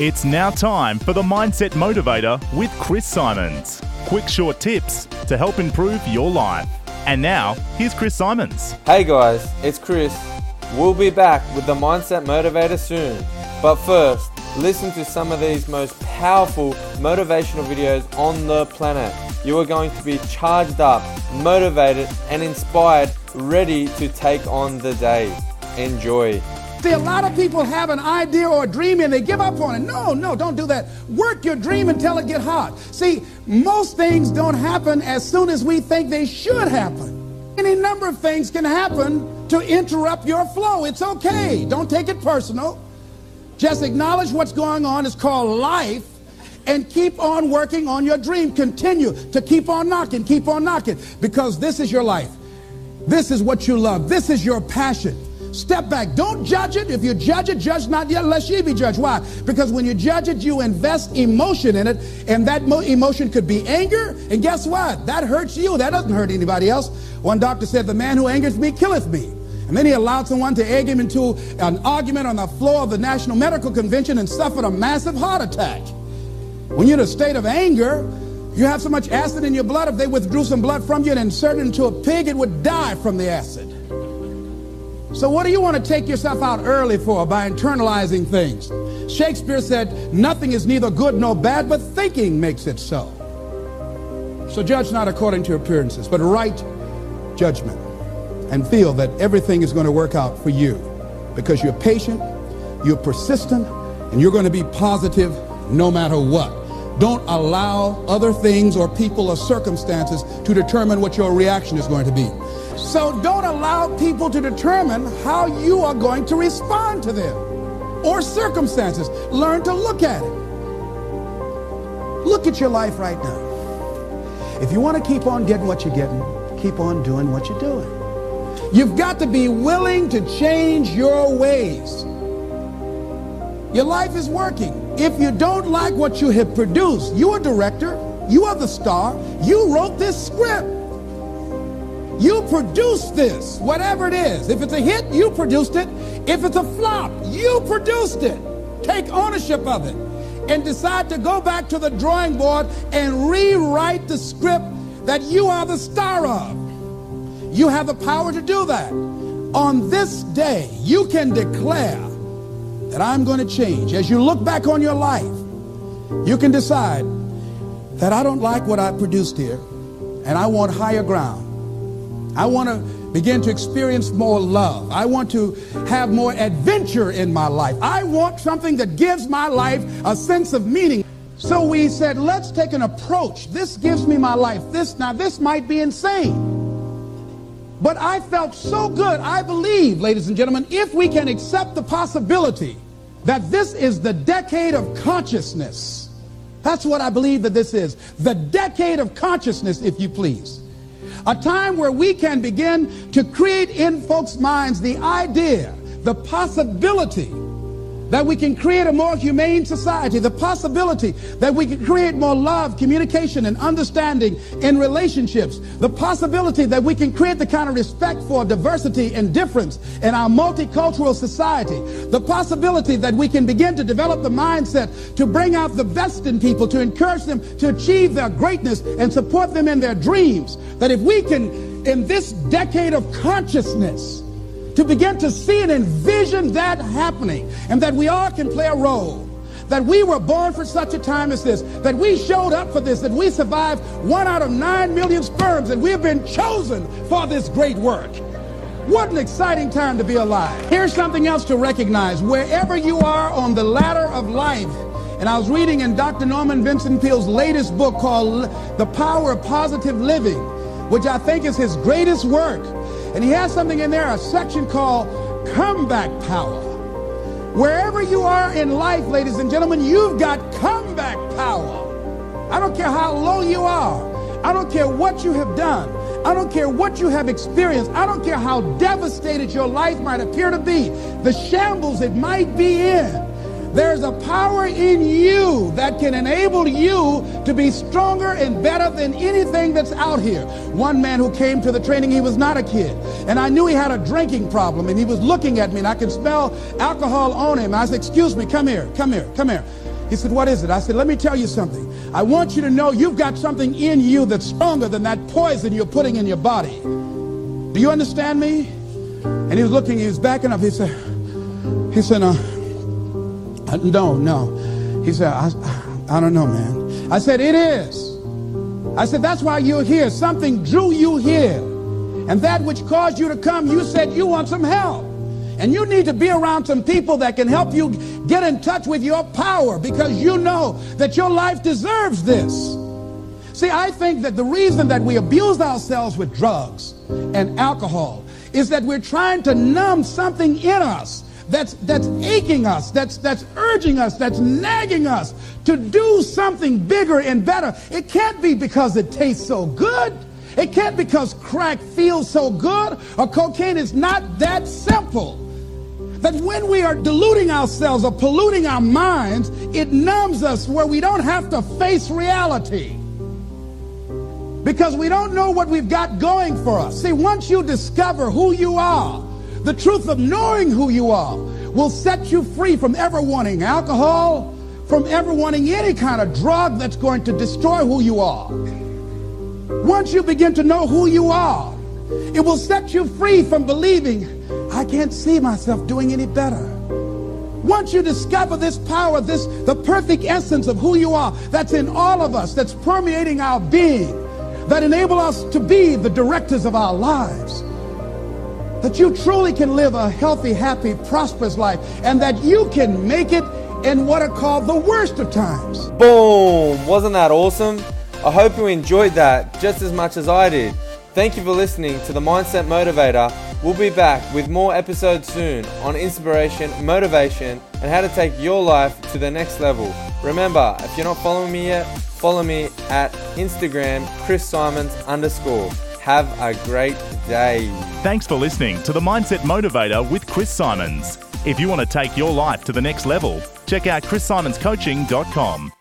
It's now time for the Mindset Motivator with Chris Symons. Quick, short tips to help improve your life. And now, here's Chris Symons. Hey guys, it's Chris. We'll be back with the Mindset Motivator soon. But first, listen to some of these most powerful motivational videos on the planet. You are going to be charged up, motivated, and inspired, ready to take on the day. Enjoy. See, a lot of people have an idea or a dream and they give up on it. No, no, don't do that. Work your dream until it get hot. See, most things don't happen as soon as we think they should happen. Any number of things can happen to interrupt your flow. It's okay. Don't take it personal. Just acknowledge what's going on. It's called life. And keep on working on your dream. Continue to keep on knocking, keep on knocking. Because this is your life. This is what you love. This is your passion. Step back. Don't judge it. If you judge it, judge not yet, lest ye be judged. Why? Because when you judge it, you invest emotion in it, and that emotion could be anger. And guess what? That hurts you. That doesn't hurt anybody else. One doctor said, The man who angers me killeth me. And then he allowed someone to egg him into an argument on the floor of the National Medical Convention and suffered a massive heart attack. When you're in a state of anger, you have so much acid in your blood, if they withdrew some blood from you and inserted it into a pig, it would die from the acid. So, what do you want to take yourself out early for by internalizing things? Shakespeare said, Nothing is neither good nor bad, but thinking makes it so. So, judge not according to appearances, but right judgment and feel that everything is going to work out for you because you're patient, you're persistent, and you're going to be positive no matter what. Don't allow other things or people or circumstances to determine what your reaction is going to be. So don't allow people to determine how you are going to respond to them or circumstances. Learn to look at it. Look at your life right now. If you want to keep on getting what you're getting, keep on doing what you're doing. You've got to be willing to change your ways. Your life is working. If you don't like what you have produced, you're a director, you are the star, you wrote this script. You produced this, whatever it is. If it's a hit, you produced it. If it's a flop, you produced it. Take ownership of it and decide to go back to the drawing board and rewrite the script that you are the star of. You have the power to do that. On this day, you can declare that I'm going to change. As you look back on your life, you can decide that I don't like what I produced here and I want higher ground. I want to begin to experience more love. I want to have more adventure in my life. I want something that gives my life a sense of meaning. So we said, let's take an approach. This gives me my life. This now this might be insane. But I felt so good. I believe, ladies and gentlemen, if we can accept the possibility that this is the decade of consciousness. That's what I believe that this is. The decade of consciousness, if you please. A time where we can begin to create in folks' minds the idea, the possibility that we can create a more humane society, the possibility that we can create more love, communication, and understanding in relationships, the possibility that we can create the kind of respect for diversity and difference in our multicultural society, the possibility that we can begin to develop the mindset to bring out the best in people, to encourage them to achieve their greatness and support them in their dreams, that if we can, in this decade of consciousness, to begin to see and envision that happening and that we all can play a role. That we were born for such a time as this, that we showed up for this, that we survived one out of nine million sperms, and we have been chosen for this great work. What an exciting time to be alive. Here's something else to recognize. Wherever you are on the ladder of life, and I was reading in Dr. Norman Vincent Peale's latest book called The Power of Positive Living, which I think is his greatest work. And he has something in there, a section called comeback power. Wherever you are in life, ladies and gentlemen, you've got comeback power. I don't care how low you are. I don't care what you have done. I don't care what you have experienced. I don't care how devastated your life might appear to be, the shambles it might be in. There's a power in you that can enable you to be stronger and better than anything that's out here. One man who came to the training, he was not a kid. And I knew he had a drinking problem and he was looking at me and I could smell alcohol on him. I said, excuse me, come here, come here, come here. He said, What is it? I said, Let me tell you something. I want you to know you've got something in you that's stronger than that poison you're putting in your body. Do you understand me? And he was looking, he was backing up. He said, He said, uh, No, no. He said, I, I don't know, man. I said, It is. I said, That's why you're here. Something drew you here. And that which caused you to come, you said you want some help. And you need to be around some people that can help you get in touch with your power because you know that your life deserves this. See, I think that the reason that we abuse ourselves with drugs and alcohol is that we're trying to numb something in us that's that's aching us, that's that's urging us, that's nagging us to do something bigger and better. It can't be because it tastes so good. It can't because crack feels so good or cocaine is not that simple that when we are deluding ourselves or polluting our minds, it numbs us where we don't have to face reality. Because we don't know what we've got going for us. See, once you discover who you are, the truth of knowing who you are will set you free from ever wanting alcohol, from ever wanting any kind of drug that's going to destroy who you are. Once you begin to know who you are, it will set you free from believing I can't see myself doing any better. Once you discover this power, this the perfect essence of who you are, that's in all of us, that's permeating our being, that enable us to be the directors of our lives. That you truly can live a healthy, happy, prosperous life, and that you can make it in what are called the worst of times. Boom! Wasn't that awesome? I hope you enjoyed that just as much as I did. Thank you for listening to the Mindset Motivator. We'll be back with more episodes soon on inspiration, motivation, and how to take your life to the next level. Remember, if you're not following me yet, follow me at Instagram, Chris Symons underscore. Have a great day. Thanks for listening to the Mindset Motivator with Chris Symons. If you want to take your life to the next level, check out chrissymonscoaching.com.